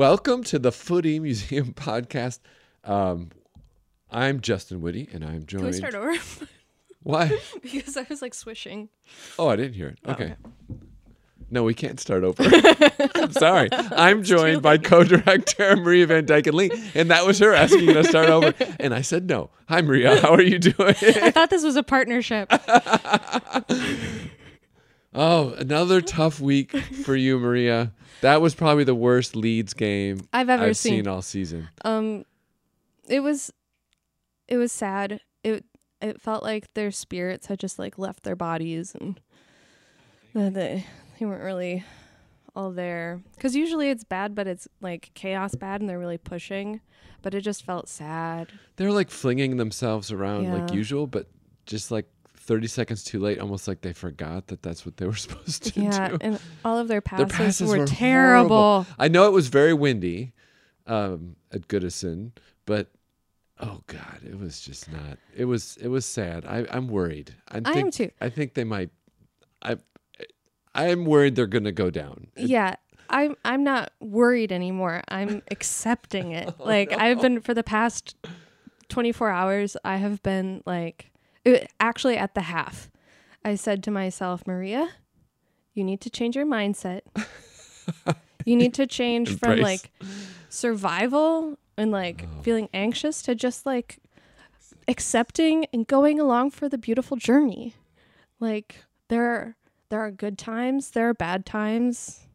Welcome to the Footy Museum podcast. Um, I'm Justin Woody, and I'm joined. Can we start over? Why? because I was like swishing. Oh, I didn't hear it. Okay. okay. No, we can't start over. I'm sorry. I'm joined by co-director Maria Van Dyke and Lee, and that was her asking to start over, and I said no. Hi, Maria. How are you doing? I thought this was a partnership. Oh, another tough week for you, Maria. That was probably the worst Leeds game I've ever I've seen. seen all season. Um, it was, it was sad. It it felt like their spirits had just like left their bodies and they they weren't really all there. Because usually it's bad, but it's like chaos bad, and they're really pushing. But it just felt sad. They're like flinging themselves around like usual, but just like 30 seconds too late, almost like they forgot that that's what they were supposed to Yeah, do. Yeah, and all of their Their passes, passes were, were terrible. horrible. I know it was very windy um, at Goodison, but oh god, it was just not. It was it was sad. I, I'm worried. I, I think, am too. I think they might. I I'm worried they're gonna go down. Yeah. I'm I'm not worried anymore. I'm accepting it. like I've been for the past 24 hours, I have been like it, actually at the half. I said to myself, "Maria, you need to change your mindset. you need to change from like survival and like oh. feeling anxious to just like accepting and going along for the beautiful journey. Like there are there are good times, there are bad times.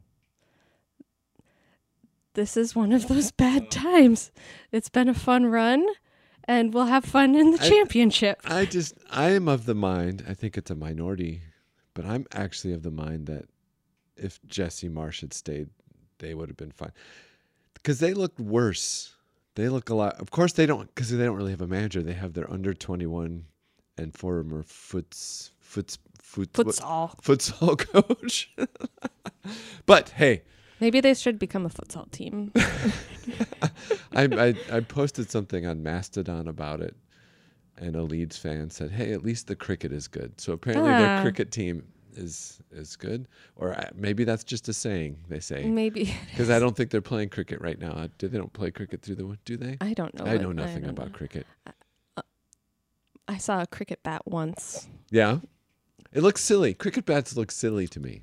This is one of those bad oh. times. It's been a fun run and we'll have fun in the I- championship. I just I am of the mind. I think it's a minority, but I'm actually of the mind that if Jesse Marsch had stayed, they would have been fine. Because they looked worse. They look a lot. Of course, they don't because they don't really have a manager. They have their under twenty one and former foots foots foot, Futsal. futsal coach. but hey, Maybe they should become a futsal team. I, I I posted something on Mastodon about it, and a Leeds fan said, "Hey, at least the cricket is good." So apparently their Ah. cricket team is is good, or uh, maybe that's just a saying they say Maybe. because I don't think they're playing cricket right now. Uh, Do they don't play cricket through the do they? I don't know. I what- know nothing don't about know. cricket. I saw a cricket bat once. Yeah, it looks silly. Cricket bats look silly to me.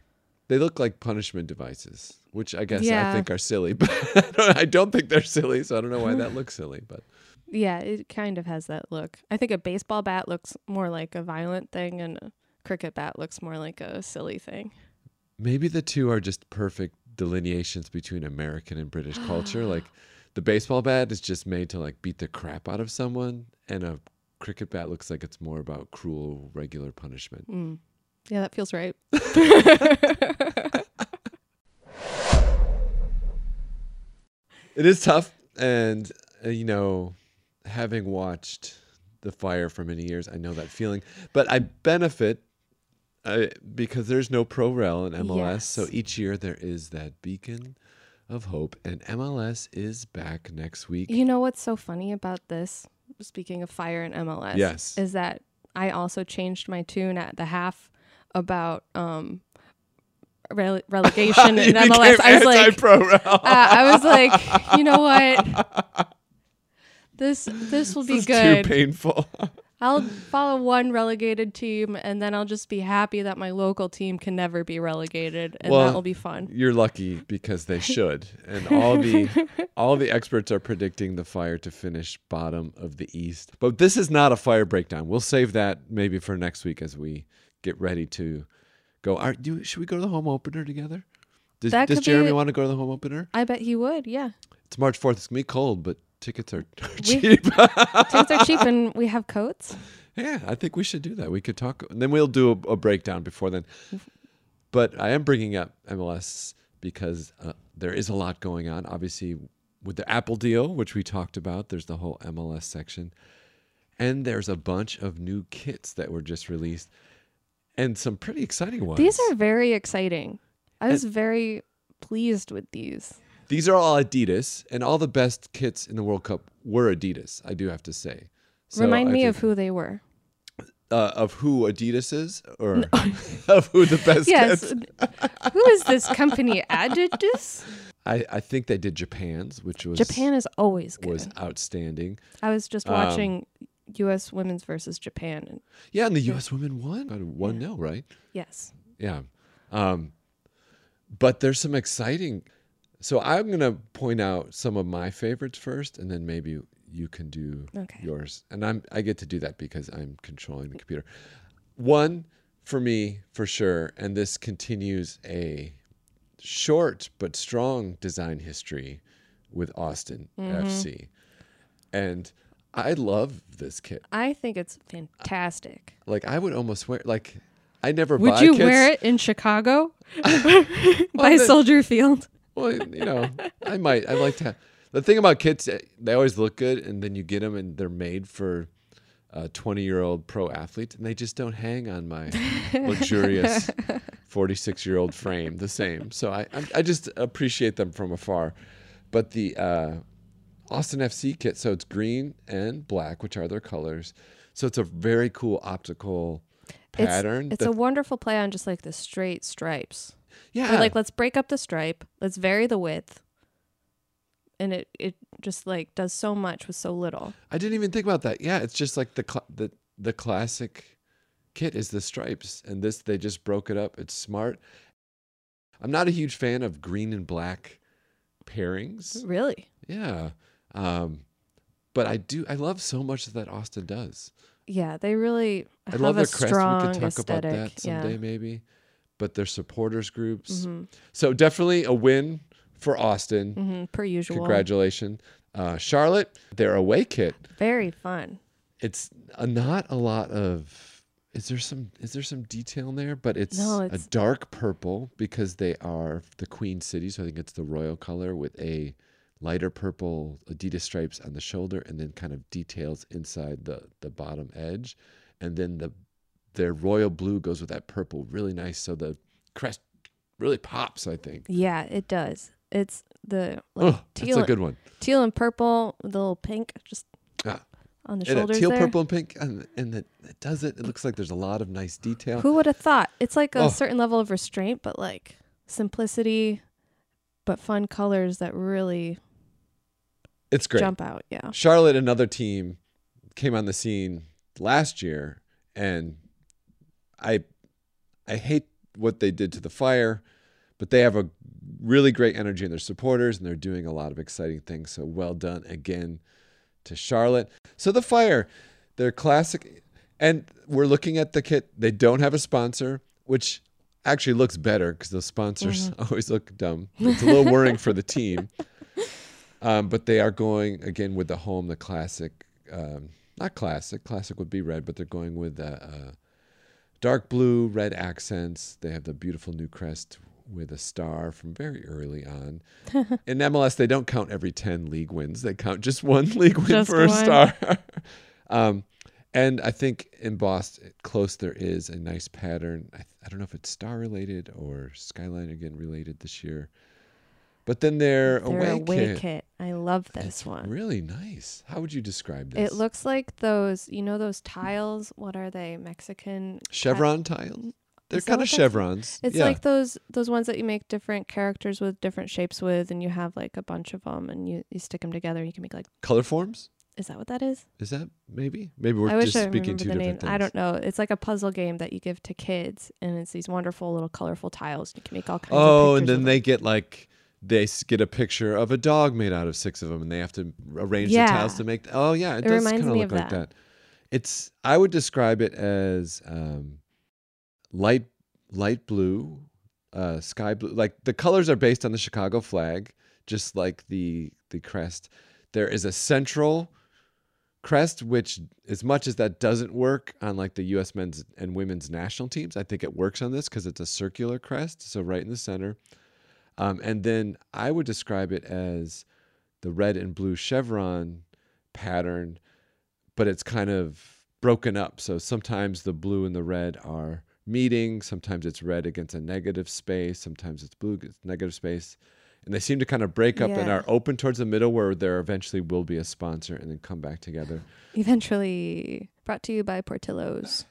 They look like punishment devices, which I guess I think are silly, but I don't, I don't think they're silly, so I don't know why that looks silly. But Yeah, it kind of has that look. I think a baseball bat looks more like a violent thing and a cricket bat looks more like a silly thing. Maybe the two are just perfect delineations between American and British culture. Like the baseball bat is just made to like beat the crap out of someone, and a cricket bat looks like it's more about cruel, regular punishment. Mm. Yeah, that feels right. It is tough, and uh, you know, having watched The Fire for many years, I know that feeling. But I benefit uh, because there's no pro rel in MLS, so each year there is that beacon of hope, and MLS is back next week. You know what's so funny about this? Speaking of fire and MLS, Yes. is that I also changed my tune at the half about um rele- relegation in MLS. I was like, uh, I was like, you know what? This this will be This is good. Too painful. I'll follow one relegated team, and then I'll just be happy that my local team can never be relegated, and Well, that will be fun. You're lucky because they should, and all the all the experts are predicting the Fire to finish bottom of the East. But this is not a Fire breakdown. We'll save that maybe for next week as we get ready to go. Are, do should we go to the home opener together? Does, does could be- Jeremy want to go to the home opener? I bet he would. Yeah, It's March fourth. It's gonna be cold, but tickets are, are cheap. tickets are cheap, and we have coats. Yeah, I think we should do that. We could talk, and then we'll do a, a breakdown before then. But I am bringing up MLS because uh, there is a lot going on. Obviously, with the Apple deal, which we talked about, there's the whole MLS section, and there's a bunch of new kits that were just released, and some pretty exciting ones. These are very exciting. I was very pleased with these. These are all Adidas, and all the best kits in the World Cup were Adidas. I do have to say. So Remind I me of who they were. uh, of who Adidas is, or of who the best Yes. who is this company? Adidas? I, I think they did Japan's, which was Japan is always good. was outstanding. I was just um, watching U.S. women's versus Japan, and Yeah, and the U.S. women won Got a one 0 right? yes, Yeah. Um, but there's some exciting. So I'm gonna point out some of my favorites first, and then maybe you can do Okay. yours. And I'm I get to do that because I'm controlling the computer. One for me for sure, and this continues a short but strong design history with Austin FC, and I love this kit. I think it's fantastic. Like I would almost wear like. I never Would buy you kits. wear it in Chicago by the- Soldier Field? Well, you know, I might. I like to. Have, the thing about kits, eh, they always look good, and then you get them, and they're made for a twenty-year-old pro athlete, and they just don't hang on my luxurious forty-six-year-old frame the same. So I, I, I just appreciate them from afar. But the uh, Austin FC kit, so it's green and black, which are their colors. So it's a very cool optical pattern. It's that- a wonderful play on just like the straight stripes. yeah, Or like let's break up the stripe, let's vary the width, and it it just like does so much with so little. I didn't even think about that. Yeah, it's just like the cl- the the classic kit is the stripes, and this they just broke it up. It's smart. I'm not a huge fan of green and black pairings. Really? Yeah, um, but I do. I love so much that Austin does. Yeah, they really I love a their crest. strong We could talk aesthetic. about that someday, yeah. maybe. But their supporters groups. Mhm. So definitely a win for Austin. hmm Per usual. Congratulations, uh, Charlotte. Their away kit. Very fun. it's a, not a lot of is there some is there some detail in there but it's, No, a dark purple because they are the queen city so i think it's the royal color with a lighter purple adidas stripes on the shoulder and then kind of details inside the the bottom edge and then the their royal blue goes with that purple really nice so the crest really pops i think Yeah, it does. It's the like, oh that's a good one teal and purple with a little pink just Ah. on the and shoulders teal there. purple and pink and, and it, it does it it looks like there's a lot of nice detail Who would have thought? It's like a Oh. certain level of restraint, but like simplicity, but fun colors that really it's great jump out. Yeah. Charlotte, another team, came on the scene last year, and I, I hate what they did to the fire, but they have a really great energy in their supporters, and they're doing a lot of exciting things. So well done again to Charlotte. So the fire, they're classic, and we're looking at the kit. They don't have a sponsor, which actually looks better because those sponsors mm-hmm. always look dumb. It's a little worrying for the team. Um, but they are going again with the home, the classic, um, not classic. Classic would be red, but they're going with uh, uh, dark blue, red accents. They have the beautiful new crest with a star from very early on. In MLS, they don't count every ten league wins; they count just one league win Just for a star. um, and I think embossed close there is a nice pattern. I, I don't know if it's star related or skyline again related this year. But then their, Their away, away kit, kit. I love this it's one. really nice. How would you describe this? It looks like those, you know, those tiles. What are they? Mexican cat- chevron tiles. They're Is kind of chevrons. It's yeah. like those those ones that you make different characters with different shapes with, and you have like a bunch of them, and you you stick them together. and You can make like. color forms. Is that what that is? Is that maybe? Maybe we're I wish just I speaking two the name. things. I don't know. It's like a puzzle game that you give to kids, and it's these wonderful little colorful tiles. You can make all kinds. Of. Oh, and then they them. get like they get a picture of a dog made out of six of them, and they have to arrange Yeah. the tiles to make. oh yeah, it, It does kind of look like that. that. It's. I would describe it as um, light light blue, uh, sky blue. Like the colors are based on the Chicago flag, just like the the crest. There is a central crest, which as much as that doesn't work on like the U.S. men's and women's national teams, I think it works on this because it's a circular crest, so right in the center. Um, and then I would describe it as the red and blue chevron pattern, but it's kind of broken up. So sometimes the blue and the red are meeting. Sometimes it's red against a negative space. Sometimes it's blue against negative space. And they seem to kind of break up and are open towards the middle where there eventually will be a sponsor and then come back together. eventually brought to you by Portillo's.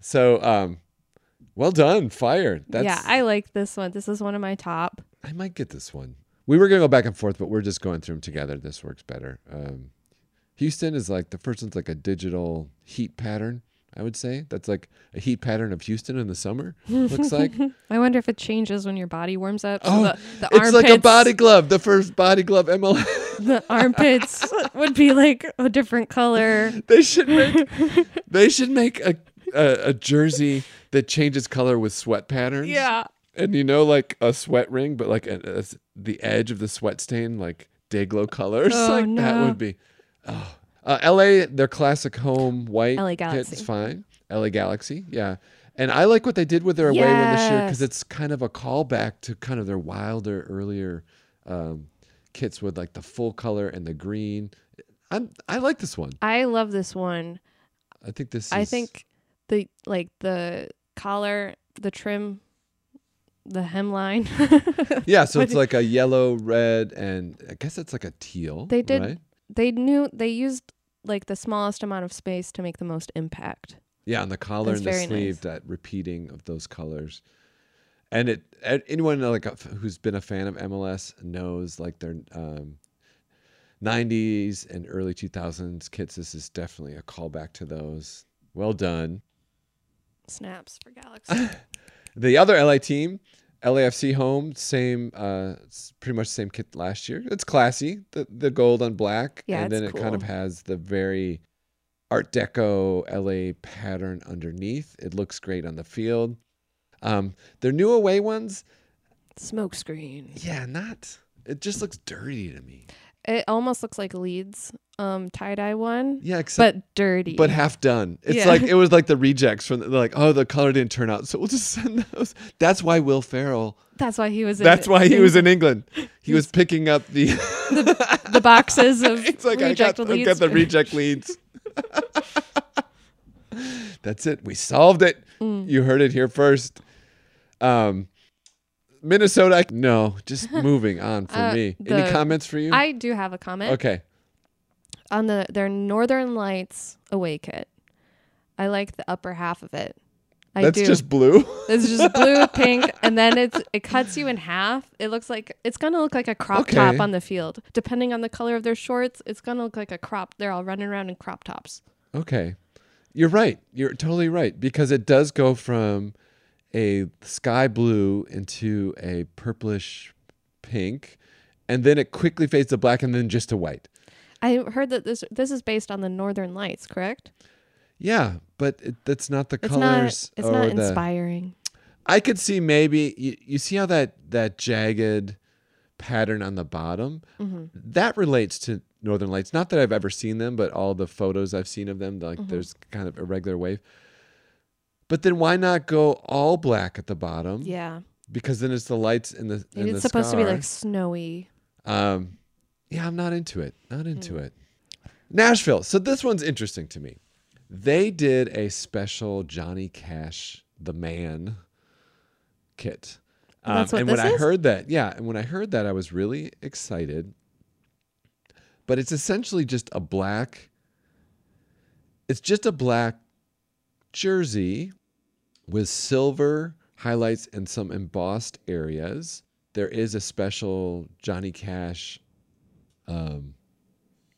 So, um, well done, fire. That's, yeah, I like this one. This is one of my top. I might get this one. we were gonna go back and forth, but we're just going through them together. This works better. Um, Houston is like the first one's like a digital heat pattern. I would say that's like a heat pattern of Houston in the summer. looks like I wonder if it changes when your body warms up. So Oh, the, the it's like a body glove. The first body glove MLS. The armpits would be like a different color. they should make they should make a, a a jersey that changes color with sweat patterns. Yeah. and you know like a sweat ring, but like a, a- the edge of the sweat stain like day glow colors. Oh, like that would be. Oh. Uh, L.A. Their classic home white LA Galaxy. fine. L.A. Galaxy, yeah. And I like what they did with their away one this year because it's kind of a callback to kind of their wilder earlier um, kits with like the full color and the green. I'm I like this one. I love this one. I think this. Is, I think the like the collar, the trim, the hemline. Yeah, so it's like a yellow, red, and I guess it's like a teal. They did- right? they knew they used like the smallest amount of space to make the most impact. Yeah, on the collar That's and the sleeve, nice. that repeating of those colors. And it anyone like uh, who's been a fan of MLS knows like their um, 90s and early 2000s kits. This is definitely a callback to those. Well done. Snaps for Galaxy. The other LA team, LAFC home, same, uh, pretty much the same kit last year. It's classy, the the gold on black, Yeah, and then it kind of has the very Art Deco LA pattern underneath. It looks great on the field. Um, their new away ones, smokescreen. yeah, not. It just looks dirty to me. It almost looks like Leeds um tie dye one, Yeah, except but dirty. but half done. It's Yeah. like it was like the rejects from the, like, oh, the color didn't turn out, so we'll just send those. That's why Will Ferrell. that's why he was. in That's why he was in England. He was picking up the. the boxes of it's like I got, I got the reject leads. That's it. We solved it. You heard it here first. Um, Minnesota. No, just moving on for Uh, me. Any comments for you? I do have a comment okay. on the their Northern Lights away kit. I like the upper half of it. I That's do. just blue. It's just blue, pink, and then it's it cuts you in half. It looks like it's gonna look like a crop Okay. top on the field. Depending on the color of their shorts, it's gonna look like a crop. They're all running around in crop tops. Okay. You're right. You're totally right because it does go from a sky blue into a purplish pink and then it quickly fades to black and then just to white. I heard that this this is based on the Northern Lights, correct? Yeah, but it, that's not the It's colors not. It's not the inspiring. I could see maybe you, you see how that that jagged pattern on the bottom Mm-hmm. that relates to northern lights not that i've ever seen them but all the photos i've seen of them like Mm-hmm. there's kind of a regular wave but then why not go all black at the bottom? Yeah, because then it's the lights in the in maybe the it's supposed to be like snowy. um yeah i'm not into it. Not into Mm. it. Nashville. So this one's interesting to me. They did a special johnny cash the man kit. Um, That's what and when i is? heard that yeah and when i heard that i was really excited. But it's essentially just a black it's just a black jersey with silver highlights and some embossed areas there is a special johnny cash um,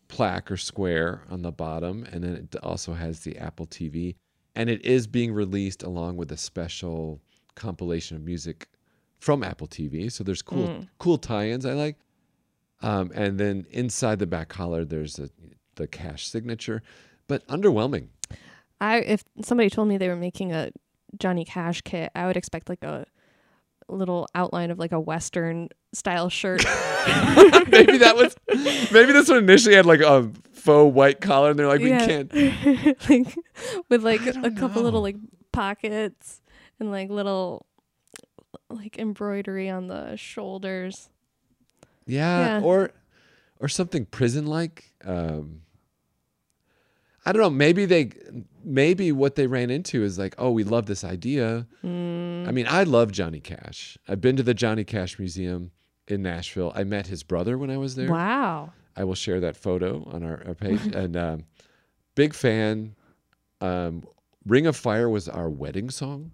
plaque or square on the bottom and then it also has the apple tv and it is being released along with a special compilation of music from apple tv so there's cool Mm. cool tie-ins i like. Um, and then inside the back collar there's a, the cash signature. But underwhelming. I if somebody told me they were making a Johnny Cash kit, I would expect like a little outline of like a western style shirt. maybe that was maybe this one initially had like a faux white collar and they're like we Yeah. can't like with like a couple know. little like pockets and like little like embroidery on the shoulders. Yeah, Yeah. or or something prison like. Um, I don't know. Maybe they, maybe what they ran into is like, oh, we love this idea. Mm. I mean, I love Johnny Cash. I've been to the Johnny Cash Museum in Nashville. I met his brother when I was there. Wow. I will share that photo on our, our page. and um, big fan. Um, Ring of Fire was our wedding song.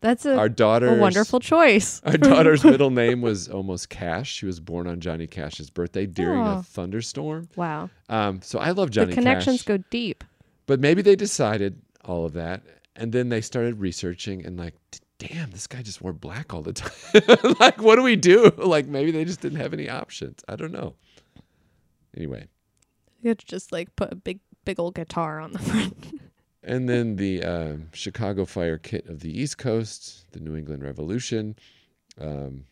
That's a, Our a wonderful choice. Our daughter's middle name was almost Cash. She was born on Johnny Cash's birthday during Oh. a thunderstorm. Wow. Um, so I love Johnny the connections Cash. go deep. But maybe they decided all of that, and then they started researching and like, "D- damn, this guy just wore black all the time. like, what do we do? Like, maybe they just didn't have any options. I don't know. Anyway, You have to just like put a big, big old guitar on the front. And then the um, Chicago Fire Kit of the East Coast, the New England Revolution. Um,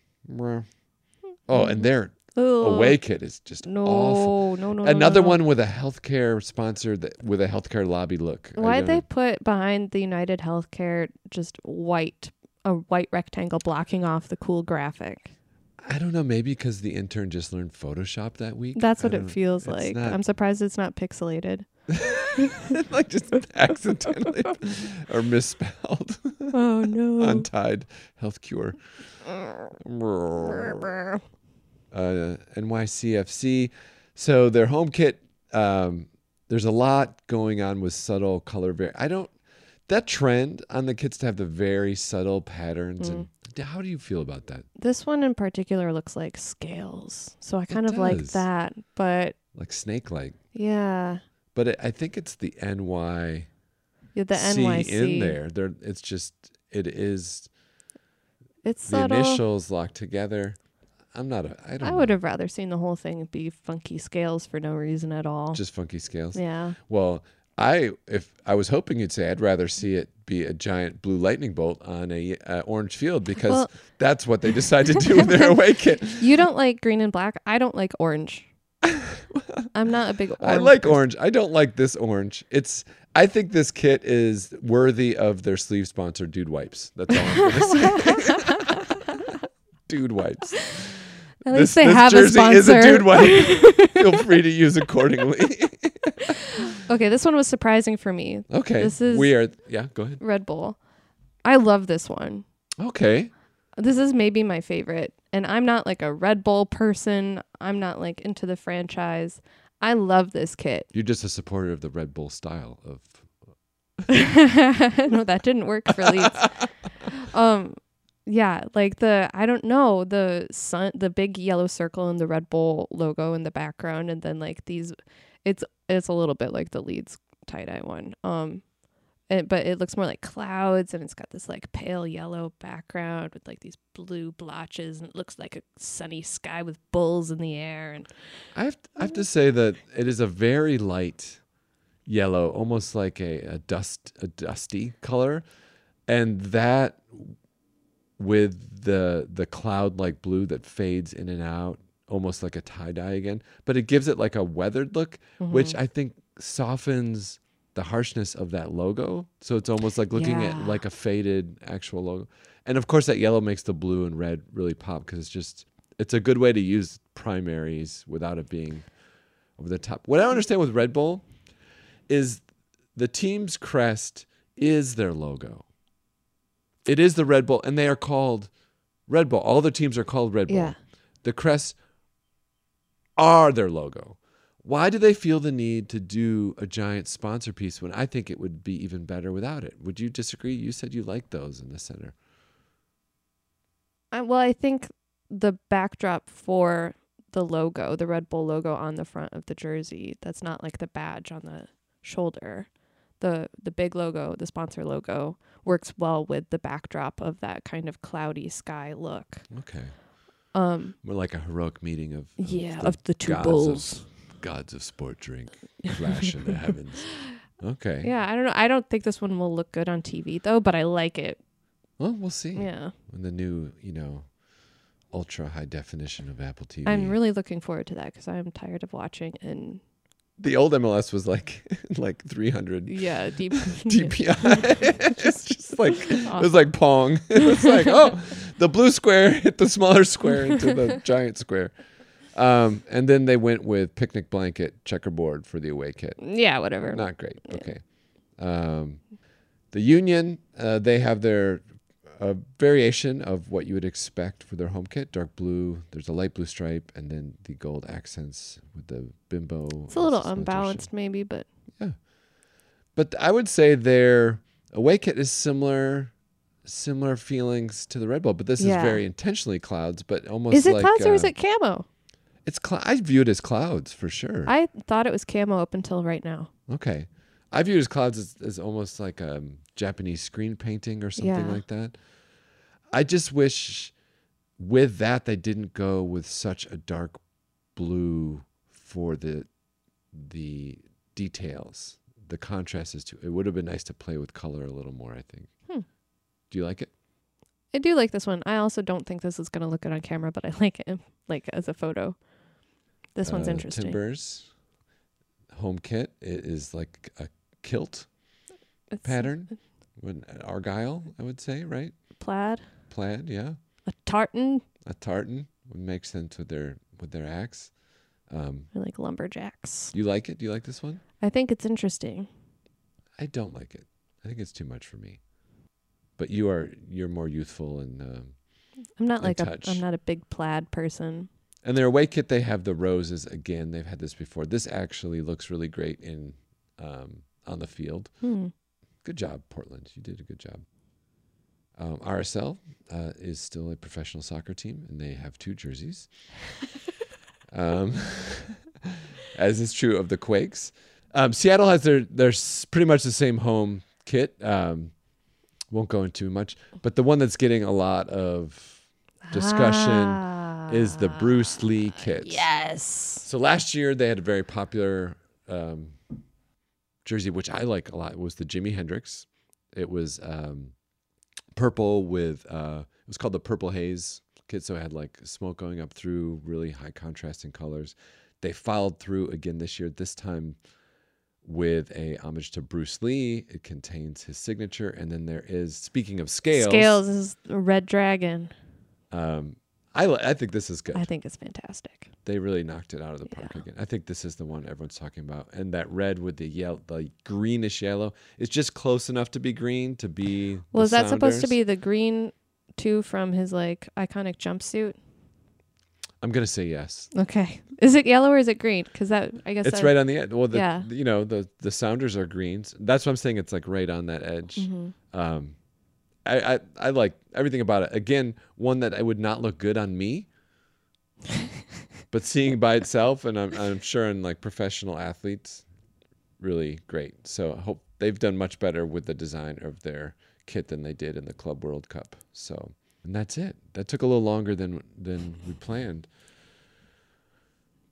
oh, and their Ugh. away kit is just No, awful. no, no, no. Another no. one with a healthcare sponsor that with a healthcare lobby look. Don't they put behind the United Healthcare just white, a white rectangle blocking off the cool graphic? I don't know. Maybe because the intern just learned Photoshop that week. That's what it feels it's like. not- I'm surprised it's not pixelated. like just accidentally or misspelled. Oh no. Untied health cure. Uh, NYCFC. So their home kit. Um, there's a lot going on with subtle color. Var- I don't. That trend on the kits to have the very subtle patterns. And Mm. how do you feel about that? This one in particular looks like scales, so I kind of like that. But Like snake like. yeah, But it, I think it's the NY. yeah the NYC in there. There, it's just it is It's the subtle. initials locked together. I'm not a. I don't. I know. would have rather seen the whole thing be funky scales for no reason at all. just funky scales. yeah. Well, I if I was hoping you'd say I'd rather see it be a giant blue lightning bolt on a uh, orange field because Well- that's what they decided to do with their away kit. You don't like green and black. I don't like orange. I'm not a big orange. I like person. orange. I don't like this orange. It's. I think this kit is worthy of their sleeve sponsor, Dude Wipes. That's all I'm gonna say. Dude Wipes. At this least they this have a jersey sponsor. is a Dude Wipe. Feel free to use accordingly. Okay, this one was surprising for me. okay. This is- we are. Yeah. Go ahead. Red Bull. I love this one. Okay. This is maybe my favorite. And I'm not like a Red Bull person. I'm not like into the franchise. I love this kit. You're just a supporter of the Red Bull style of. no, that didn't work for Leeds. um yeah, like the I don't know, the sun the big yellow circle and the Red Bull logo in the background and then like these it's it's a little bit like the Leeds tie-dye one. Um it, but it looks more like clouds and it's got this like pale yellow background with like these blue blotches and it looks like a sunny sky with bulls in the air and I have, I have to mm-hmm. say that it is a very light yellow, almost like a, a dust a dusty color, and that with the the cloud like blue that fades in and out, almost like a tie dye again. But it gives it like a weathered look, which mm-hmm. I think softens the harshness of that logo. So it's almost like looking Yeah. at like a faded actual logo. And of course, that yellow makes the blue and red really pop because it's just it's a good way to use primaries without it being over the top. What I understand with Red Bull is the team's crest is their logo. It is the Red Bull, and they are called Red Bull. All the teams are called Red Bull. Yeah. The crests are their logo. Why do they feel the need to do a giant sponsor piece when I think it would be even better without it? Would you disagree? You said you like those in the center. I, well, I think the backdrop for the logo, the Red Bull logo on the front of the jersey, that's not like the badge on the shoulder. The the big logo, the sponsor logo, works well with the backdrop of that kind of cloudy sky look. Okay. Um, More like a heroic meeting of, of yeah, the of the two bulls. Of, gods of sport drink flash in the heavens. Okay. Yeah, I don't know. I don't think this one will look good on TV though, but I like it. Well, we'll see. Yeah, When the new, you know, ultra high definition of Apple TV. I'm really looking forward to that because I'm tired of watching and the old MLS was like like 300 yeah, deep DPI. it's just like it was like Pong. it was like oh, the blue square hit the smaller square into the giant square. Um, and then they went with picnic blanket checkerboard for the away kit. yeah, whatever. Not great. Okay. Um, the Union, uh, they have their uh, variation of what you would expect for their home kit: dark blue. There's a light blue stripe, and then the gold accents with the Bimbo. It's a little unbalanced, maybe, but yeah. But I would say their away kit is similar similar feelings to the Red Bull, but this Yeah. is very intentionally clouds, but almost Is it like clouds or is uh, it camo? It's cl- I view it as clouds for sure. I thought it was camo up until right now. okay, I view it as clouds as, as almost like a Japanese screen painting or something Yeah. like that. I just wish with that they didn't go with such a dark blue for the the details. The contrast is too. It would have been nice to play with color a little more. I think. Hmm. Do you like it? I do like this one. I also don't think this is going to look good on camera, but I like it like as a photo. This one's Uh, interesting. Timbers home kit. It is like a kilt It's pattern, with argyle. I would say right. plaid, Plaid, yeah. a tartan, A tartan would make sense with their with their axe. Um, or like lumberjacks. you like it? Do you like this one? I think it's interesting. I don't like it. I think it's too much for me. But you are you're more youthful and um, I'm not like touch. I'm not a big plaid person. And their away kit they have the roses again. They've had this before. This actually looks really great in um, on the field. Hmm. Good job, Portland. You did a good job. Um, RSL uh, is still a professional soccer team, and they have two jerseys. um, as is true of the Quakes. Um, Seattle has their their pretty much the same home kit. Um, won't go into much, but the one that's getting a lot of discussion is the Bruce Lee kit. Ah, Yes. So last year they had a very popular um, jersey, which I like a lot. It was the Jimi Hendrix. It was um, purple with uh, it was called the Purple Haze kit. So it had like smoke going up through, really high contrasting colors. They followed through again this year. This time with a homage to Bruce Lee. It contains his signature, and then there is speaking of scales. Scales is a red dragon. Um, I I think this is good. I think it's fantastic. they really knocked it out of the park Yeah. again. I think this is the one everyone's talking about, and that red with the yellow, the greenish yellow, is just close enough to be green to be. Well, the is that supposed to be the green too from his like iconic jumpsuit? I'm gonna say yes. Okay. Is it yellow or is it green? Because that I guess It's that, right on the edge. Well, the, Yeah. you know the the Sounders are greens. That's what I'm saying. It's like right on that edge. Mhm. Um, I, I I like everything about it. Again, one that I would not look good on me, but seeing by itself, and I'm I'm sure in like professional athletes, really great. So I hope they've done much better with the design of their kit than they did in the Club World Cup. So and that's it. That took a little longer than than we planned.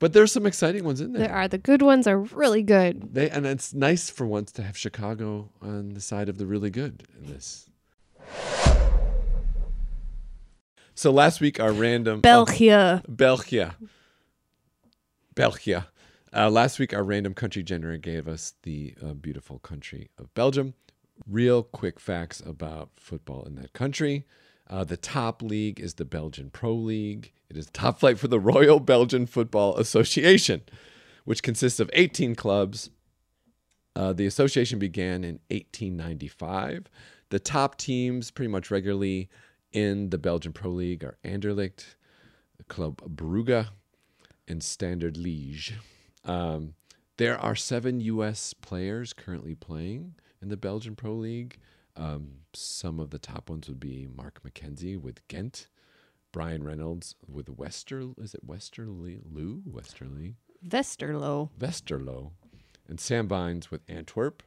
But there's some exciting ones in there. There are the good ones are really good. They and it's nice for once to have Chicago on the side of the really good in this. So last week our random Belgia. oh, Belgia. Belgia. Uh, last week our random country generator gave us the uh, beautiful country of Belgium. Real quick facts about football in that country. Uh, the top league is the Belgian Pro League. It is top flight for the Royal Belgian Football Association, which consists of 18 clubs. Uh, the association began in 1895. The top teams, pretty much regularly in the Belgian Pro League, are Anderlecht, Club Brugge, and Standard Liège. Um, there are seven U.S. players currently playing in the Belgian Pro League. Um, some of the top ones would be Mark McKenzie with Ghent, Bryan Reynolds with Wester. Is it Westerly? Lou Westerly? Westerlo. Westerlo, and Sam Vines with Antwerp.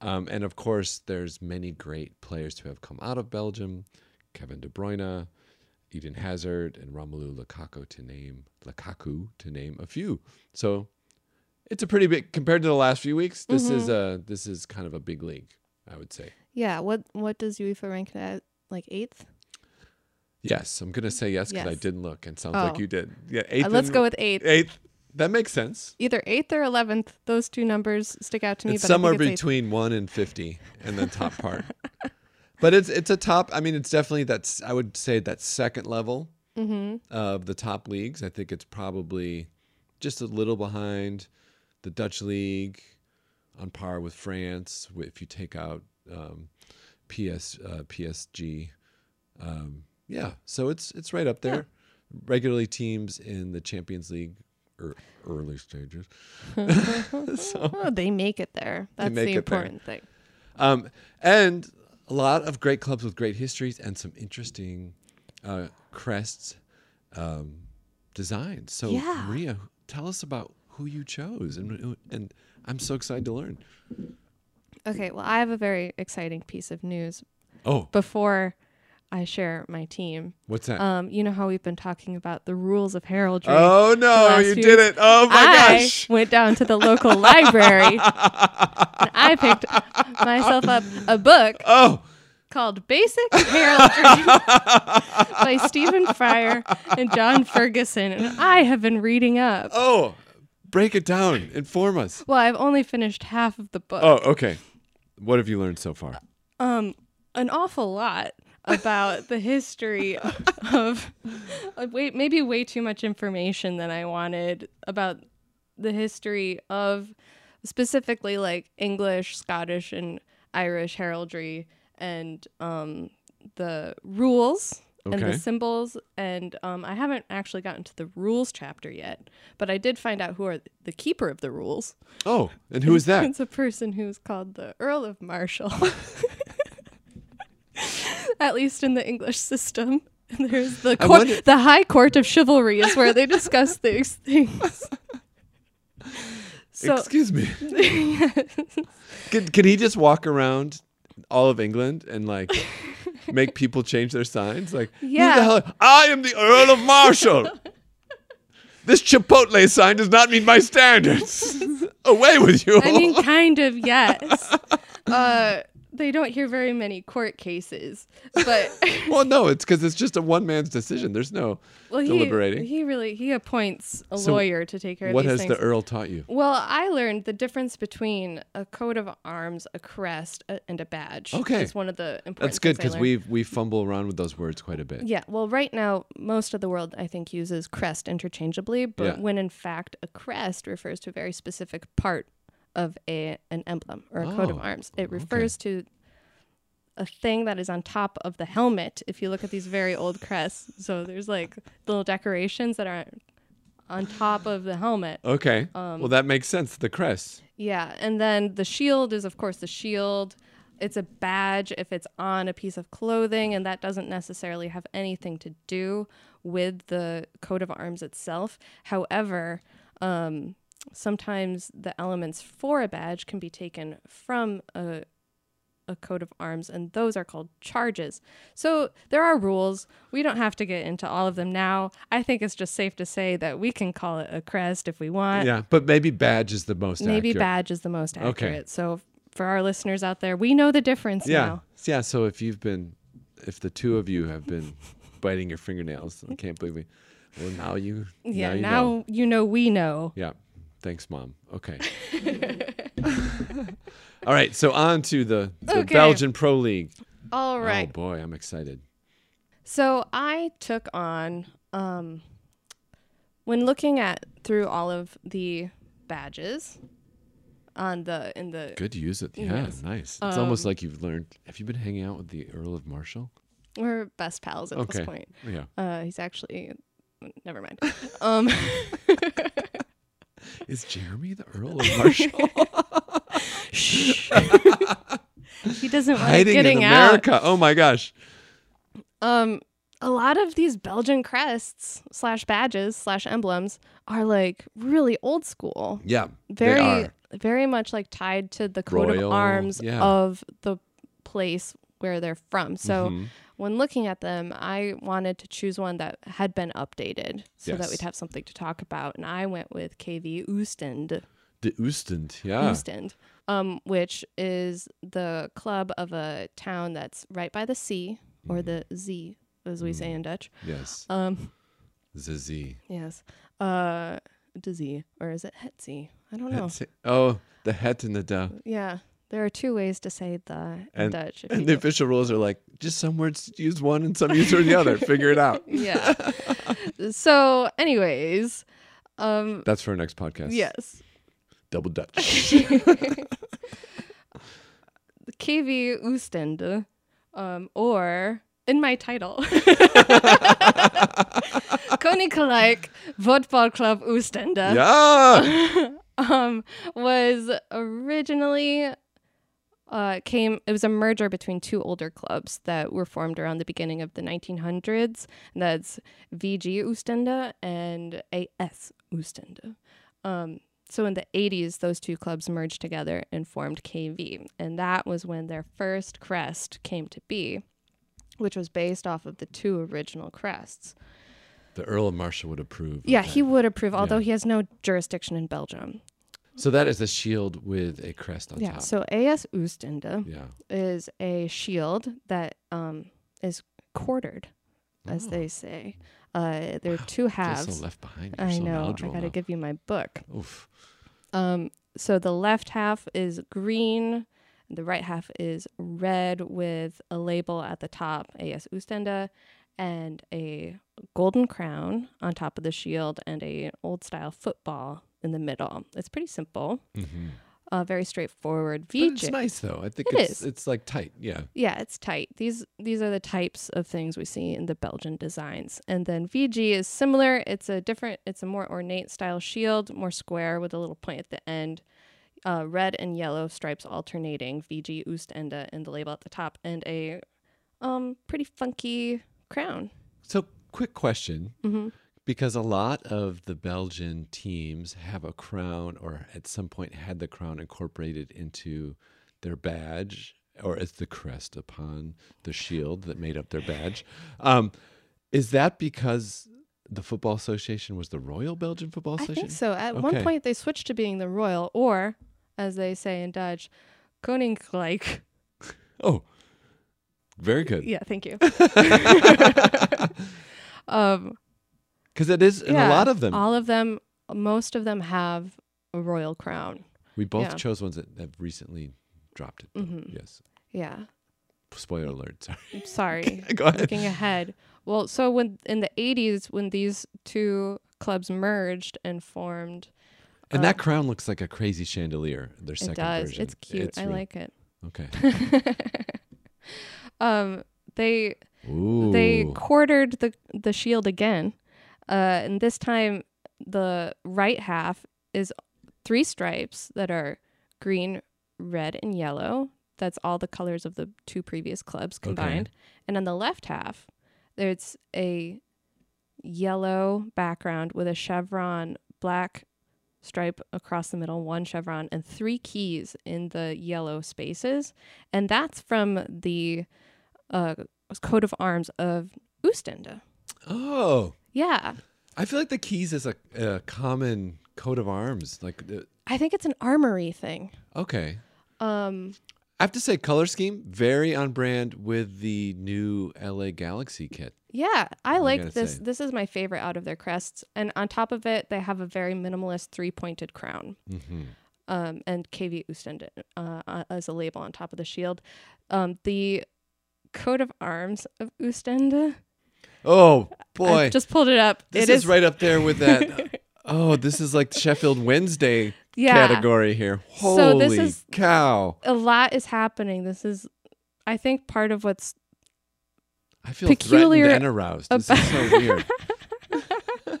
Um, and of course, there's many great players who have come out of Belgium: Kevin De Bruyne, Eden Hazard, and Romelu Lukaku to name Lukaku to name a few. So it's a pretty big compared to the last few weeks. This is a this is kind of a big league, I would say. Yeah. What what does UEFA rank at? Like eighth? Yes, I'm gonna say yes because I didn't look, and sounds Oh. like you did. Yeah, Uh, eighth. let's and- go with eighth. eighth. That makes sense. Either eighth or eleventh. Those two numbers stick out to me. It's but somewhere it's eighth. between one and fifty, and the top part. But it's it's a top. I mean, it's definitely that's. I would say that second level Mm-hmm. of the top leagues. I think it's probably just a little behind the Dutch league, on par with France. If you take out um, PS uh, PSG, um, yeah. So it's it's right up there. Regularly teams in the Champions League er, early stages. so Oh, they make it there. That's the it there. important thing. Um, and a lot of great clubs with great histories and some interesting uh, crests um, designs. So, Yeah. Maria, tell us about who you chose, and and I'm so excited to learn. Okay, well, I have a very exciting piece of news Oh, before I share my team. what's that? Um, you know how we've been talking about the rules of heraldry. oh no, you did it! Oh my gosh. I gosh! went down to the local library and I picked myself up a book Oh, called Basic Heraldry by Stephen Friar and John Ferguson. And I have been reading up. oh, break it down. Inform us. Well, I've only finished half of the book. Oh, okay. What have you learned so far? um an awful lot about the history of wait maybe way too much information than I wanted about the history of specifically like English, Scottish and Irish heraldry and um the rules and the symbols and um I haven't actually gotten to the rules chapter yet, but I did find out who are the keeper of the rules. Oh, and who is that? It's a person who's called the Earl of Marshall. At least in the English system. And there's the court, wonder- the High Court of Chivalry is where they discuss these things. So Excuse me. Can, can he just walk around all of England and like make people change their signs? Like, who the Yeah. hell- I am the Earl of Marshall. this Chipotle sign does not meet my standards. Away with you. I mean, kind of yes. Uh, they don't hear very many court cases, but well, no, it's because it's just a one man's decision. There's no well, he, deliberating. he really he appoints a So lawyer to take care of what has things. the Earl taught you? Well, I learned the difference between a coat of arms, a crest, a, and a badge. Okay. It's one of the important That's good because we we fumble around with those words quite a bit. Yeah, well, right now, most of the world, I think, uses crest interchangeably, but Yeah. when in fact a crest refers to a very specific part of a an emblem or a coat of Oh, arms. It refers to a thing that is on top of the helmet. If you look at these very old crests, so there's like little decorations that are on top of the helmet. Okay. Um, well, that makes sense. The crest. Yeah, and then the shield is of course the shield. It's a badge if it's on a piece of clothing, and that doesn't necessarily have anything to do with the coat of arms itself. However, um, sometimes the elements for a badge can be taken from a a coat of arms, and those are called charges. So there are rules. We don't have to get into all of them now. I think it's just safe to say that we can call it a crest if we want. yeah, but maybe badge is the most Maybe accurate. badge is the most accurate. Okay. So for our listeners out there, we know the difference Yeah. now. Yeah. So if you've been, if the two of you have been biting your fingernails, I can't believe we. Well, now you. Yeah, Now now, know. you know we know. Yeah. Thanks, mom. Okay. All right. So on to the, the Okay. Belgian Pro League. All right. Oh boy, I'm excited. So I took on um when looking at through all of the badges on the in the Good to use it. Yeah, Yes. nice. It's almost Um, like you've learned. Have you been hanging out with the Earl of Marshall? we're best pals at Okay. this point. Yeah. Uh he's actually never mind. Um Is Jeremy the Earl of Marshall? he doesn't like Hiding in getting out. America. Oh my gosh. Um, a lot of these Belgian crests slash badges slash emblems are like really old school. Yeah. Very, very much like tied to the coat Royal, of arms yeah. of the place where they're from. So Mhm. when looking at them, I wanted to choose one that had been updated so that we'd have something to talk about. And I went with KV Oostend. The Oostend. Yeah. Oostend, um, which is the club of a town that's right by the sea, or Mm. the Z, as we say in Dutch. Yes. Um, Zazie. yes. Uh, the Z, or is it Hetzi? I don't know. Oh, the het and the da. Yeah, there are two ways to say the in Dutch. And the go- official rules are like just some words use one and some use the other. Figure it out. yeah. so, anyways, um, That's for our next podcast. yes, Double Dutch. KV Oostende, um, or in my title, Koninklijk Voetbal Club Oostende. yeah. um, was originally uh, came. It was a merger between two older clubs that were formed around the beginning of the 1900s. And that's VG Oostende and AS Oostende. Um, so in the 80s, those two clubs merged together and formed KV, and that was when their first crest came to be, which was based off of the two original crests. The Earl of Marshall would approve. Yeah, he would approve, although Yeah. he has no jurisdiction in Belgium. So that is a shield with a crest on Yeah, top. so AS Oostende yeah. is a shield that um, is quartered, as Oh. they say. Uh, there are two Feel halves. so left behind. You're I so know. I got to give you my book. Oof. Um, so the left half is green, and the right half is red with a label at the top, AS Oostende, and a golden crown on top of the shield and a old style football in the middle. It's pretty simple, hmm uh, very straightforward. But it's nice though. I think It it's is. it's like tight. Yeah. Yeah, it's tight. These these are the types of things we see in the Belgian designs. And then VG is similar. It's a different it's a more ornate style shield, more square with a little point at the end. Uh, red and yellow stripes alternating, VG Oostende in the label at the top, and a um pretty funky crown. So quick question. hmm Because a lot of the Belgian teams have a crown or at some point had the crown incorporated into their badge or as the crest upon the shield that made up their badge. Um, is that because the Football Association was the Royal Belgian Football I Association? think so. At one point they switched to being the royal, or as they say in Dutch, Koninklijk. Oh, very good. Yeah, thank you. um Because it is in a lot of them. All of them, most of them have a royal crown. we both yeah. chose ones that have recently dropped it. Mhm. Yes. Yeah. Spoiler alert. Sorry. I'm sorry. Go ahead. Looking ahead. Well, so when in the 80s, when these two clubs merged and formed, And that crown looks like a crazy chandelier. Their it second does. version. It's cute. I real- like it. Okay. um, they Ooh. they quartered the the shield again, uh, and this time the right half is three stripes that are green, red, and yellow. That's all the colors of the two previous clubs Okay. combined. And on the left half, there's a yellow background with a chevron black stripe across the middle, one chevron, and three keys in the yellow spaces. And that's from the uh, coat of arms of Oostende. Oh, Yeah. I feel like the keys is a, a common coat of arms. Like, the, I think it's an armory thing. okay. Um, I have to say, color scheme very on brand with the new LA Galaxy kit. yeah, I like this. say. This is my favorite out of their crests. And on top of it, they have a very minimalist three pointed crown. hmm um, and KV Oostende uh, uh, as a label on top of the shield. Um, the coat of arms of Oostende. Oh I boy, just pulled it up. this It is, right up there with that. oh, this is like Sheffield Wednesday yeah, category here. Holy So this is- cow! a lot is happening. This is, I think, part of what's I feel peculiar threatened and aroused. This is so weird.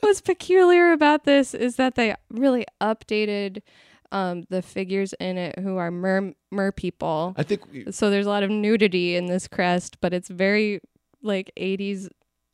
what's peculiar about this is that they really updated um, the figures in it who are mer mer people. I think we, So there's a lot of nudity in this crest, but it's very like 80s,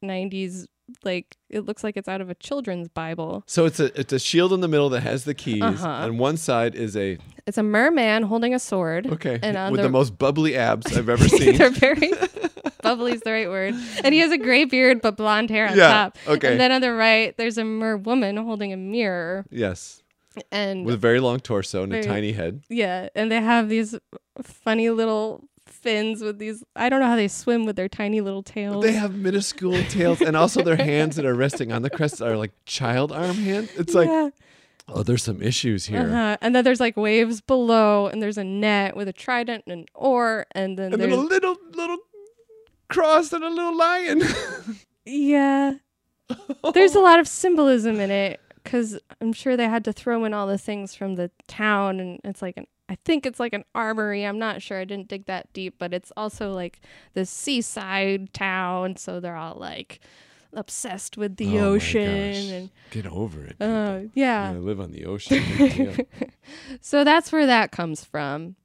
90s. Like it looks like it's out of a children's Bible. so. It's a it's a shield in the middle that has the keys, Uh-huh. and one side is a It's a merman holding a sword. okay And on with the- the most bubbly abs I've ever seen. They're very bubbly is the right word. And he has a gray beard but blonde hair on Yeah, top. okay. And then on the right, there's a mer woman holding a mirror. yes, And with a very long torso and a Very- tiny head. yeah, and they have these funny little fins with these. I don't know how they swim with their tiny little tails. They have minuscule tails, and also their hands that are resting on the crest are like child arm hands. It's like, oh, there's some issues here. Uh-huh. And then there's like waves below, and there's a net with a trident and an oar, and then And then there's a little little cross and a little lion. yeah. There's a lot of symbolism in it because I'm sure they had to throw in all the things from the town, and it's like an. I think it's like an armory. I'm not sure. I didn't dig that deep, but it's also like the seaside town, so they're all like obsessed with the Oh ocean and Get over it. uh, yeah. I live on the ocean. So that's where that comes from.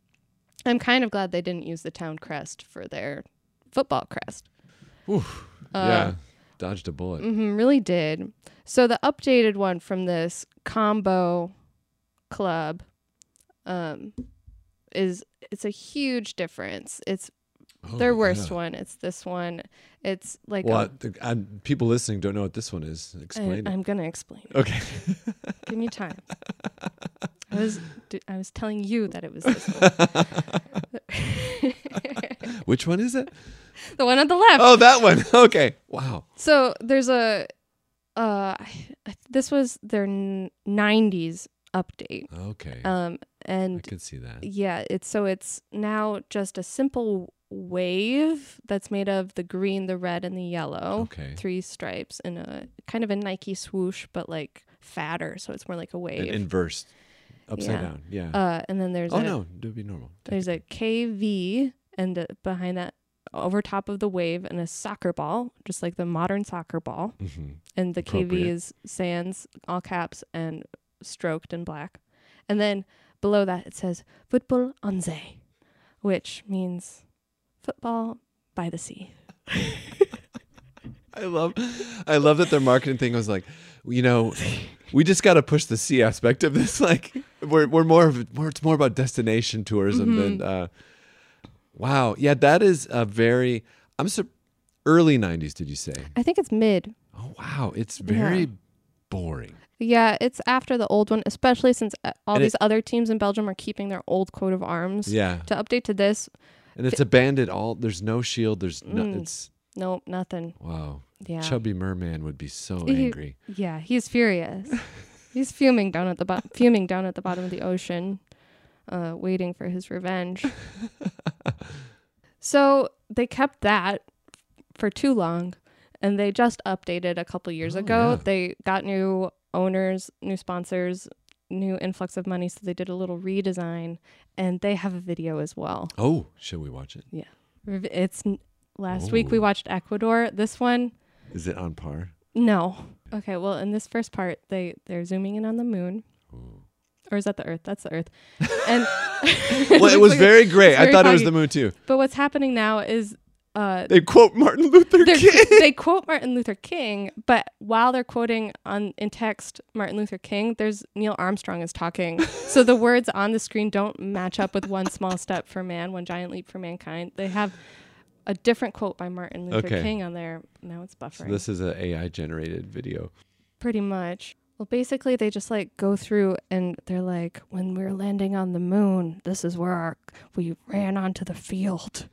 I'm kind of glad they didn't use the town crest for their football crest. Oof. Uh, yeah, dodged a bullet. hmm really did. So the updated one from this combo club um is it's a huge difference. It's Oh, their worst one. It's this one. It's like Well, a- people listening don't know what this one is. Explain I, it. I'm gonna explain. it. Okay. Give me time. I was I was telling you that it was this one. Which one is it? the one on the left. Oh, that one. Okay. Wow. So there's a uh this was their 90s update. Okay. Um I and could see that. yeah, it's so it's now just a simple wave that's made of the green, the red and the yellow. Okay. Three stripes and a kind of a Nike swoosh but like fatter, so it's more like a wave. inversed, upside Yeah. down. Yeah. uh and then there's oh a no, it would be normal. Take there's it. a KV and uh, behind that over top of the wave and a soccer ball, just like the modern soccer ball. Mm-hmm. and the KV is sans all caps and stroked in black. And then below that it says football on zee, which means football by the sea. I love, I love that their marketing thing was like, you know, we just got to push the sea aspect of this. Like, we're we're more of more. It's more about destination tourism than. Mm-hmm. Uh, wow. Yeah, that is a very. I'm sur- early '90s. Did you say? I think it's mid. Oh wow, it's very Yeah. boring. Yeah, it's after the old one, especially since uh, all And it- these other teams in Belgium are keeping their old coat of arms. Yeah, To update to this, and it's abandoned. All there's no shield. There's no. Mm. It's nope, nothing. wow. Yeah. Chubby merman would be so He- angry. Yeah, he's furious. he's fuming down at the bottom, fuming down at the bottom of the ocean, uh, waiting for his revenge. so they kept that for too long, and they just updated a couple years Oh, ago. yeah. They got new owners, new sponsors, new influx of money, so they did a little redesign, and they have a video as well. Oh, should we watch it? Yeah. It's last week we Oh. watched Ecuador. This one. Is it on par? No. Okay, well, in this first part, they they're zooming in on the moon, Ooh. or is that the Earth? That's the Earth. And Well, it was very great. I thought it was the moon too. But what's happening now is, uh, They quote Martin Luther King. they quote Martin Luther King, but while they're quoting on in text Martin Luther King, there's Neil Armstrong is talking. so the words on the screen don't match up with one small step for man, one giant leap for mankind. They have a different quote by Martin Luther Okay. King on there. Now it's buffering. So this is an AI generated video. Pretty much. Well, basically, they just like go through and they're like, when we were landing on the moon, this is where our, we ran onto the field.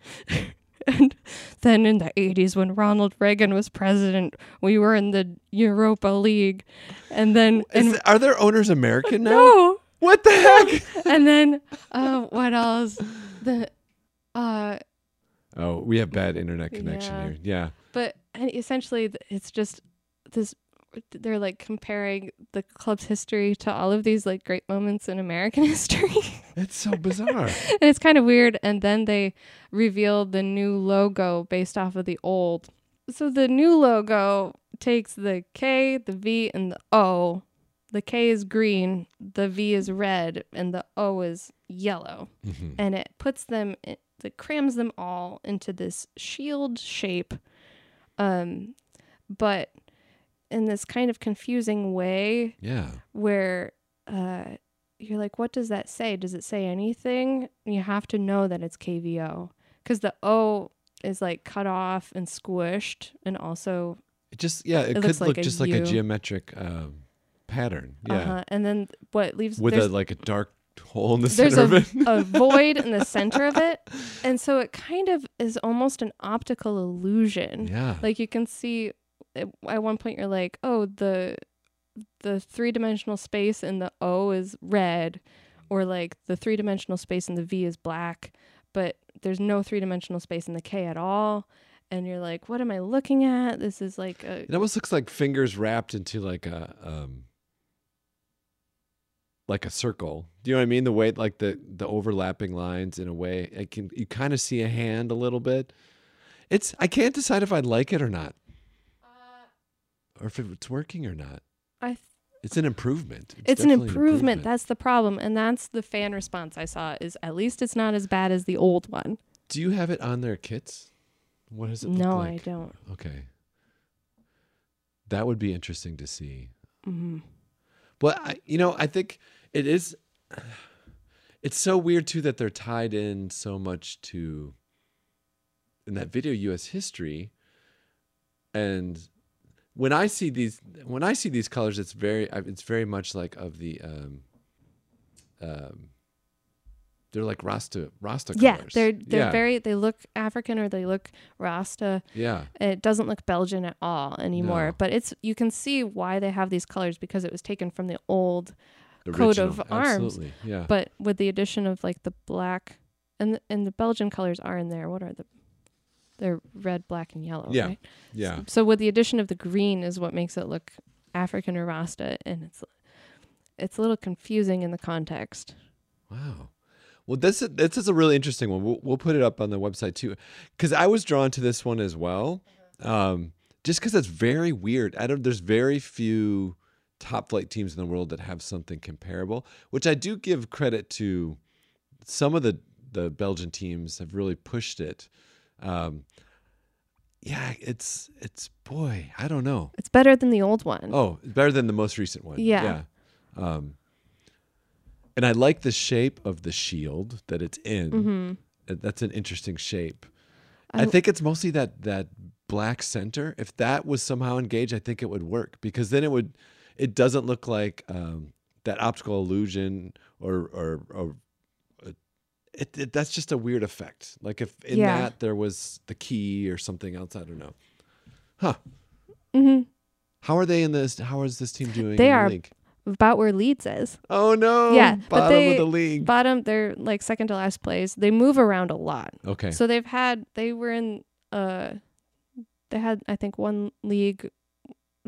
and then in the 80s, when Ronald Reagan was president, we were in the Europa League. And then, Is and it- are their owners American now? no. What the heck? and then, uh, what else? The, uh, oh, we have bad internet connection Yeah. here. Yeah. But and essentially, it's just this. They're like comparing the club's history to all of these like great moments in American history, It's so bizarre. and it's kind of weird. And then they revealed the new logo based off of the old. So the new logo takes the K, the V, and the O. The K is green, the V is red, and the O is yellow Mhm. and it puts them it, it crams them all into this shield shape um but in this kind of confusing way Yeah. where uh you're like what does that say does it say anything you have to know that it's kvo because the o is like cut off and squished and also It just yeah, it, It could like look a just like a geometric um, pattern. Yeah. uh-huh. and then what leaves With a like a dark hole in the there's center a, of it. a void in the center of it and so it kind of is almost an optical illusion yeah. like you can see at one point you're like oh the the three-dimensional space in the o is red or like the three-dimensional space in the v is black but there's no three-dimensional space in the k at all and you're like what am i looking at this is like a It almost looks like fingers wrapped into like a um like a circle. Do you know what I mean? The way like the the overlapping lines in a way. I can you kind of see a hand a little bit. It's I can't decide if I like it or not. Or if it's working or not. i th- It's an improvement. It's an definitely improvement. That's the problem, and that's the fan response I saw. Is at least it's not as bad as the old one. Do you have it on their kits? What does it look No, like? I don't. Okay. That would be interesting to see. hmm Well, I, you know, I think it is. It's so weird too that they're tied in so much to in that video U.S. history, and when I see these, when I see these colors, it's very, it's very much like of the, um, um, they're like Rasta Rasta Yeah, colors. they're they're yeah, very they look African or they look Rasta. yeah, It doesn't look Belgian at all anymore. No. But it's you can see why they have these colors because it was taken from the old coat of arms. Absolutely, yeah. but with the addition of like the black and the, and the Belgian colors are in there. What are the? They're red, black, and yellow. Yeah. Right? yeah. So with the addition of the green is what makes it look African or Rasta, and it's it's a little confusing in the context. Wow. Well, this is, this is a really interesting one. We'll, we'll put it up on the website too, because I was drawn to this one as well, um, just because it's very weird. I don't. There's very few top flight teams in the world that have something comparable, which I do give credit to. Some of the the Belgian teams have really pushed it. Um, yeah, it's it's boy, I don't know. It's better than the old one. Oh, it's better than the most recent one. Yeah. Yeah. Um, and I like the shape of the shield that it's in. hmm Uh, That's an interesting shape. I- I, think it's mostly that that black center. If that was somehow engaged, I think it would work because then it would. It doesn't look like um, that optical illusion or or or. It, it, that's just a weird effect. Like if in Yeah. that there was the key or something else, I don't know. Huh? hmm How are they in this? How is this team doing? They in the are league? About where Leeds is. Oh no! Yeah, but bottom they- of the league. Bottom, they're like second to last place. They move around a lot. okay. So they've had they were in uh they had I think one league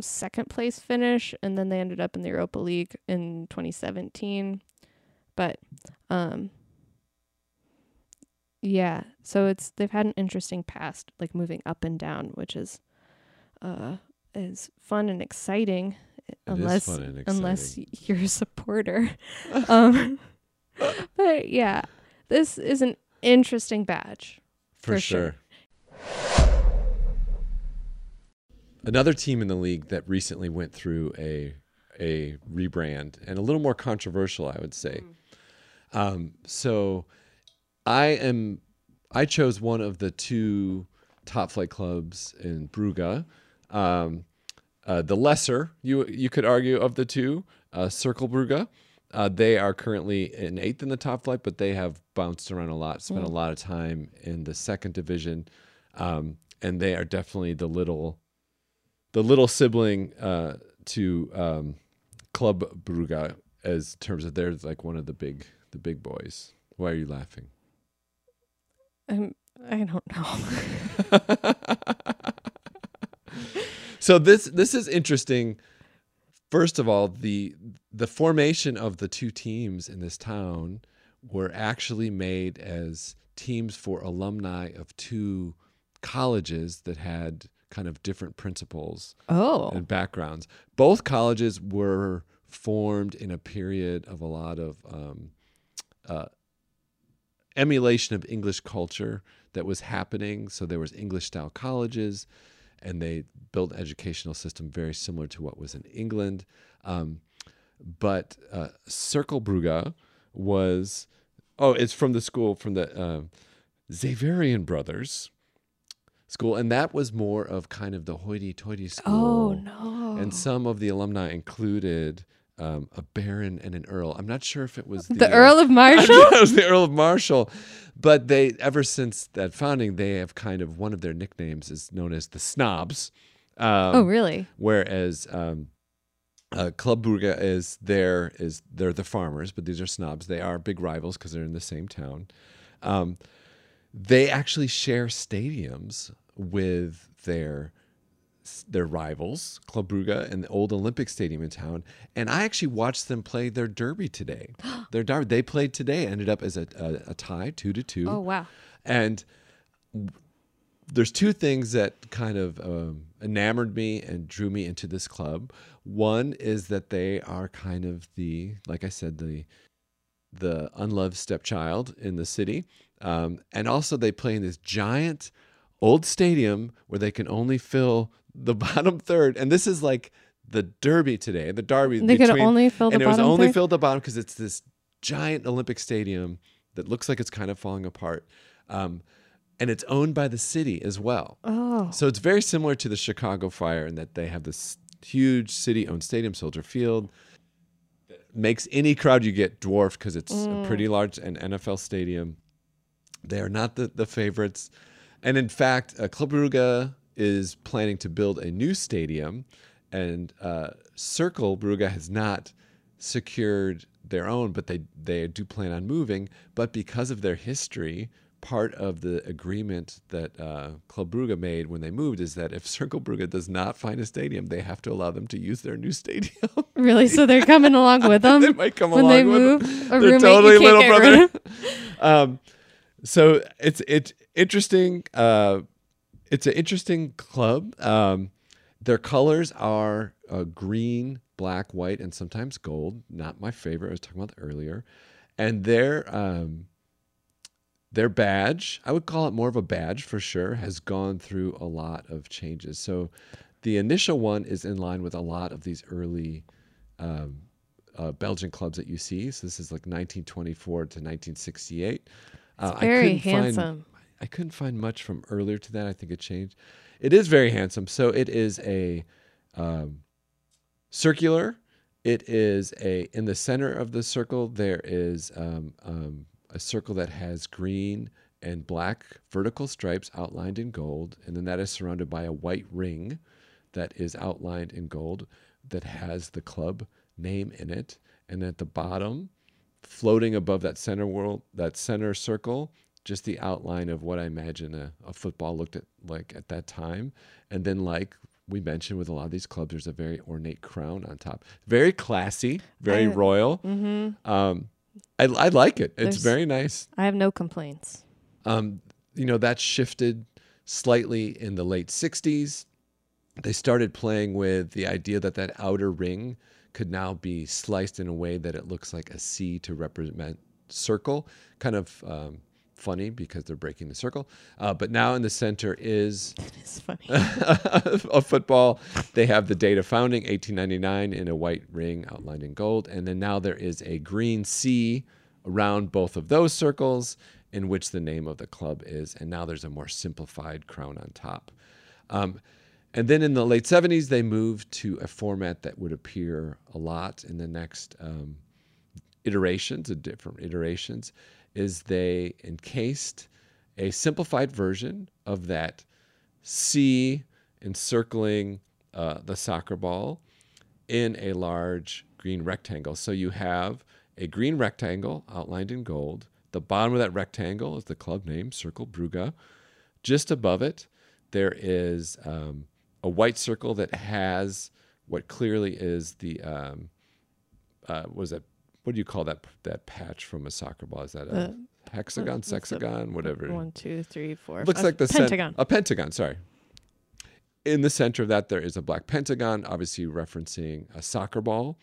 second place finish and then they ended up in the Europa League in 2017. But um yeah, so it's they've had an interesting past like moving up and down, which is uh is fun and exciting It unless fun and unless exciting. y- you're a supporter. um but yeah, this is an interesting badge. for, for sure. sure. Another team in the league that recently went through a a rebrand and a little more controversial, I would say. Um, so I am I chose one of the two top flight clubs in Brugge. Um, uh, the lesser, you you could argue, of the two, uh, Cercle Brugge. Uh, they are currently in eighth in the top flight, but they have bounced around a lot, spent a lot of time in the second division, um, and they are definitely the little, the little sibling uh, to um, Club Brugge as terms of they're like one of the big the big boys. Why are you laughing? Um, I don't know. so this this is interesting. First of all, the the formation of the two teams in this town were actually made as teams for alumni of two colleges that had kind of different principles oh. and backgrounds. Both colleges were formed in a period of a lot of um, uh, emulation of English culture that was happening. So there was English style colleges, and they built an educational system very similar to what was in England. Um, but uh, Cercle Brugge was oh, it's from the school from the uh, Xaverian Brothers school, and that was more of kind of the hoity-toity school. Oh no. And some of the alumni included um, a baron and an earl. I'm not sure if it was the, the uh, Earl of Marshall? it was the Earl of Marshall. But they, ever since that founding, they have kind of one of their nicknames is known as the Snobs. Um, oh really? Whereas um, uh, Club Brugge is there is they're the farmers, but these are snobs. They are big rivals because they're in the same town. Um, they actually share stadiums with their their rivals, Club Brugge and the old Olympic Stadium in town. And I actually watched them play their derby today. their derby they played today ended up as a, a, a tie, two to two Oh wow. and there's two things that kind of um, enamored me and drew me into this club. One is that they are kind of the, like I said, the the unloved stepchild in the city, um, and also they play in this giant old stadium where they can only fill the bottom third, and this is like the derby today, the derby. They could between- only fill the and it was bottom only third? filled the bottom because it's this giant Olympic stadium that looks like it's kind of falling apart, um, and it's owned by the city as well. Oh, So it's very similar to the Chicago Fire in that they have this huge city-owned stadium, Soldier Field. Makes any crowd you get dwarfed because it's a pretty large and NFL stadium. They are not the, the favorites, and in fact, uh, Club Brugge is planning to build a new stadium, and uh, Cercle Brugge has not secured their own, but they they do plan on moving. But because of their history, part of the agreement that uh, Club Brugge made when they moved is that if Cercle Brugge does not find a stadium, they have to allow them to use their new stadium. really? So they're coming along with them they might come when along they with move? them. A They're roommate totally little brother. um, so it's it's interesting. Uh, it's an interesting club. Um, their colors are uh, green, black, white, and sometimes gold. Not my favorite. I was talking about earlier. And their um, their badge, I would call it more of a badge for sure, has gone through a lot of changes. So the initial one is in line with a lot of these early um, uh, Belgian clubs that you see. So this is like 1924 to 1968. Uh, I Very couldn't find- handsome. I couldn't find much from earlier to that. I think it changed. It is very handsome. So it is a um, circular. It is a in the center of the circle. There is um, um, a circle that has green and black vertical stripes outlined in gold, and then that is surrounded by a white ring that is outlined in gold that has the club name in it. And at the bottom, floating above that center world, that center circle, just the outline of what I imagine a, a football looked at like at that time. And then, like we mentioned, with a lot of these clubs, there's a very ornate crown on top. Very classy, very I- royal. Mm-hmm. Um, I, I like it. It's There's- very nice. I have no complaints. Um, you know, that shifted slightly in the late 60s. They started playing with the idea that that outer ring could now be sliced in a way that it looks like a C to represent circle. Kind of um, funny because they're breaking the circle. Uh, but now in the center is a football. They have the date of founding, 1899, in a white ring outlined in gold. And then now there is a green C around both of those circles, in which the name of the club is. And now there's a more simplified crown on top. Um, and then in the late 70s, they moved to a format that would appear a lot in the next um, iterations, of different iterations, is they encased a simplified version of that C encircling uh, the soccer ball in a large green rectangle. So you have a green rectangle outlined in gold. The bottom of that rectangle is the club name, Cercle Brugge. Just above it, there is um, a white circle that has what clearly is the um, uh, was that what do you call that that patch from a soccer ball? Is that a The- hexagon, sexagon, whatever? One, two, three, four. Looks like the pentagon. a pentagon. Sorry. In the center of that, there is a black pentagon, obviously referencing a soccer ball.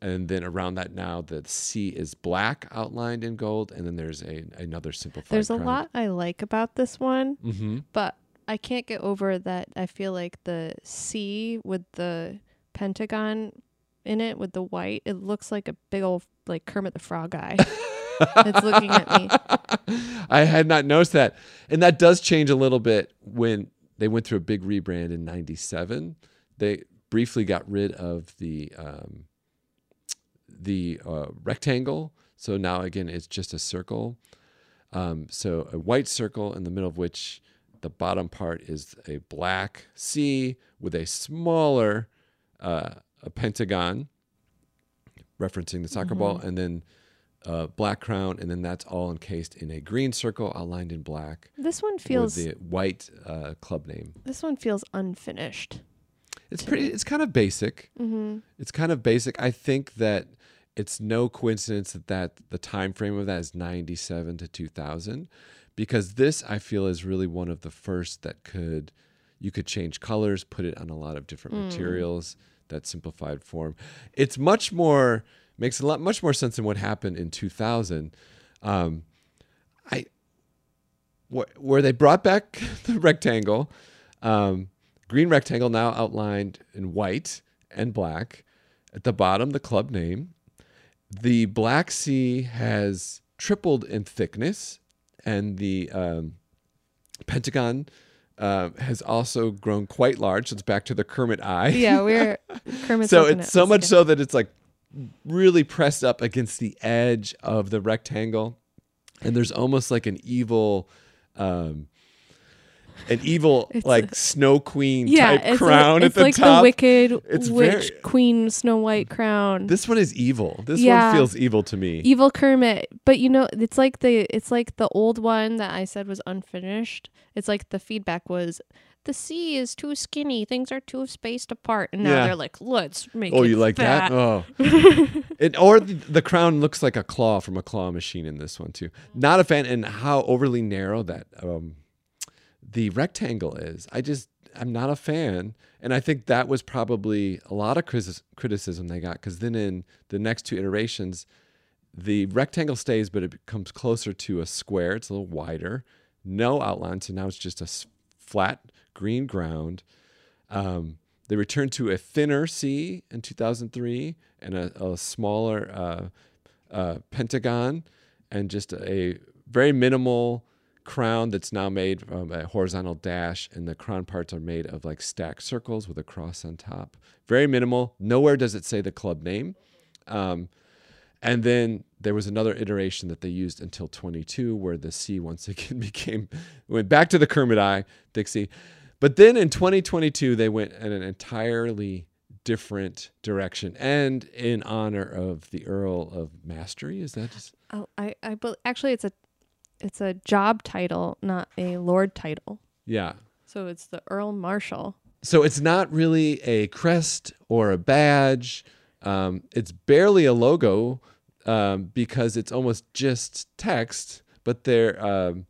And then around that now, the C is black outlined in gold, and then there's a another simplified. There's a lot I like about this one, Mm-hmm. but I can't get over that. I feel like the C with the pentagon in it with the white, it looks like a big old like Kermit the Frog guy. it's looking at me. I had not noticed that, and that does change a little bit when they went through a big rebrand in '97. They briefly got rid of the um, the uh, rectangle, so now again it's just a circle. Um, so a white circle in the middle of which the bottom part is a black C with a smaller uh, a pentagon referencing the soccer ball, and then uh, black crown, and then that's all encased in a green circle outlined in black This one feels with the white uh, club name. this one feels unfinished. It's pretty. me. It's kind of basic. Mm-hmm. It's kind of basic. I think that it's no coincidence that, that the time frame of that is 97 to 2000 because this I feel is really one of the first that could you could change colors, put it on a lot of different materials. That simplified form. It's much more makes a lot much more sense than what happened in 2000. Um, I wh- where they brought back the rectangle, um, green rectangle now outlined in white and black. At the bottom, the club name. The Black C has tripled in thickness, and the um, Pentagon uh, has also grown quite large. It's back to the Kermit eye. Yeah, we're Kermit's so it's so much again. so that it's like really pressed up against the edge of the rectangle, and there's almost like an evil. Um, an evil It's like snow queen yeah, type crown a, at the like top. It's like the wicked It's witch very- queen Snow White crown. This one is evil. This Yeah. one feels evil to me. Evil Kermit, but you know, it's like the it's like the old one that I said was unfinished. It's like the feedback was the C is too skinny, things are too spaced apart, and now Yeah. they're like, let's make it. Oh, you like fat. that? Oh, it, or the, the crown looks like a claw from a claw machine in this one too. Not a fan, and how overly narrow that um, the rectangle is. I just I'm not a fan, and I think that was probably a lot of criticism they got because then in the next two iterations, the rectangle stays, but it becomes closer to a square. It's a little wider, no outline, so now it's just a flat green ground. Um, they returned to a thinner C in 2003 and a, a smaller uh, uh, pentagon and just a very minimal crown that's now made from a horizontal dash and the crown parts are made of like stacked circles with a cross on top. Very minimal. Nowhere does it say the club name. Um, and then there was another iteration that they used until 22 where the C once again became went back to the Kermit eye Dixie. But then in 2022 they went in an entirely different direction and in honor of the Earl of Mastery is that just Oh, I I actually it's a it's a job title, not a lord title. yeah So it's the Earl Marshal. So it's not really a crest or a badge. Um, it's barely a logo um, because it's almost just text. But they're um,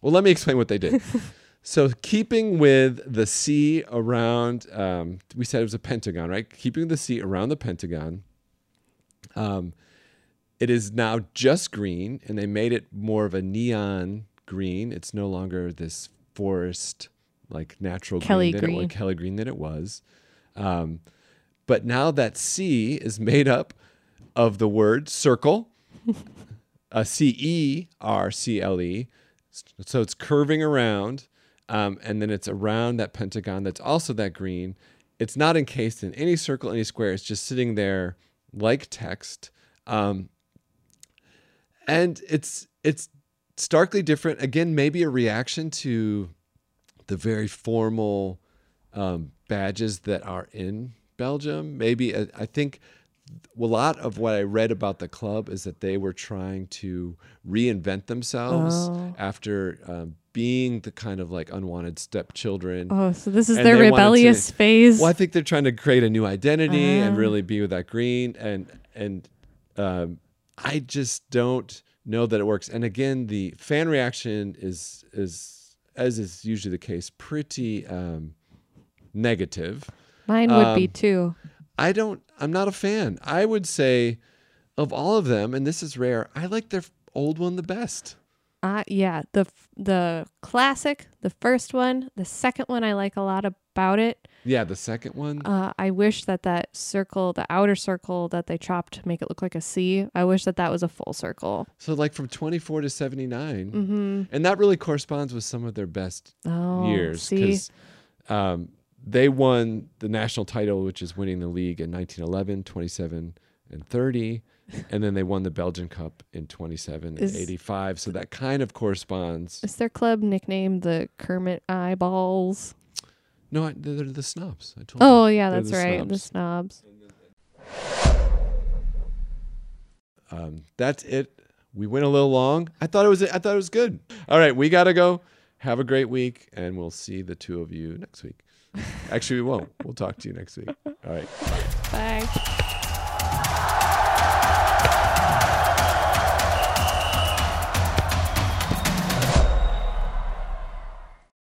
well. Let me explain what they did. so keeping with the C around, um, we said it was a pentagon, right? Keeping the C around the pentagon. Um, it is now just green, and they made it more of a neon green. It's no longer this forest like natural Kelly green that it was, green. Kelly green that it was. Um, but now that C is made up of the word Cercle, a C E R C L E. So it's curving around, um, and then it's around that pentagon that's also that green. It's not encased in any circle, any square. It's just sitting there like text. Um, and it's it's starkly different. Again, maybe a reaction to the very formal um, badges that are in Belgium. Maybe uh, I think a lot of what I read about the club is that they were trying to reinvent themselves Oh. after um, being the kind of like unwanted stepchildren. Oh, so this is And their wanted to- rebellious phase. Well, I think they're trying to create a new identity and Ah. really be with that green, and and um, I just don't know that it works. And again, the fan reaction is is as is usually the case, pretty um, negative. Mine would be um, too. I don't. I'm not a fan. I would say, of all of them, and this is rare, I like their old one the best. Uh, yeah, the the classic, the first one, the second one I like a lot about it. Yeah, the second one. Uh, I wish that that circle, the outer circle that they chopped to make it look like a C, I wish that that was a full circle. so like from 24 to 79, Mm-hmm. and that really corresponds with some of their best Oh, years see, because um, they won the national title, which is winning the league in 1911, 27, and 30. And then they won the Belgian Cup in 27 Is- and 85. So that kind of corresponds. is their club nicknamed the Kermit Eyeballs? No, I, they're the snobs. I told Oh you. yeah, They're that's the right, the snobs. snobs. Um, that's it. We went a little long. I thought it was. I thought it was good. All right, we gotta go. Have a great week, and we'll see the two of you next week. Actually, we won't. We'll talk to you next week. All right. Bye.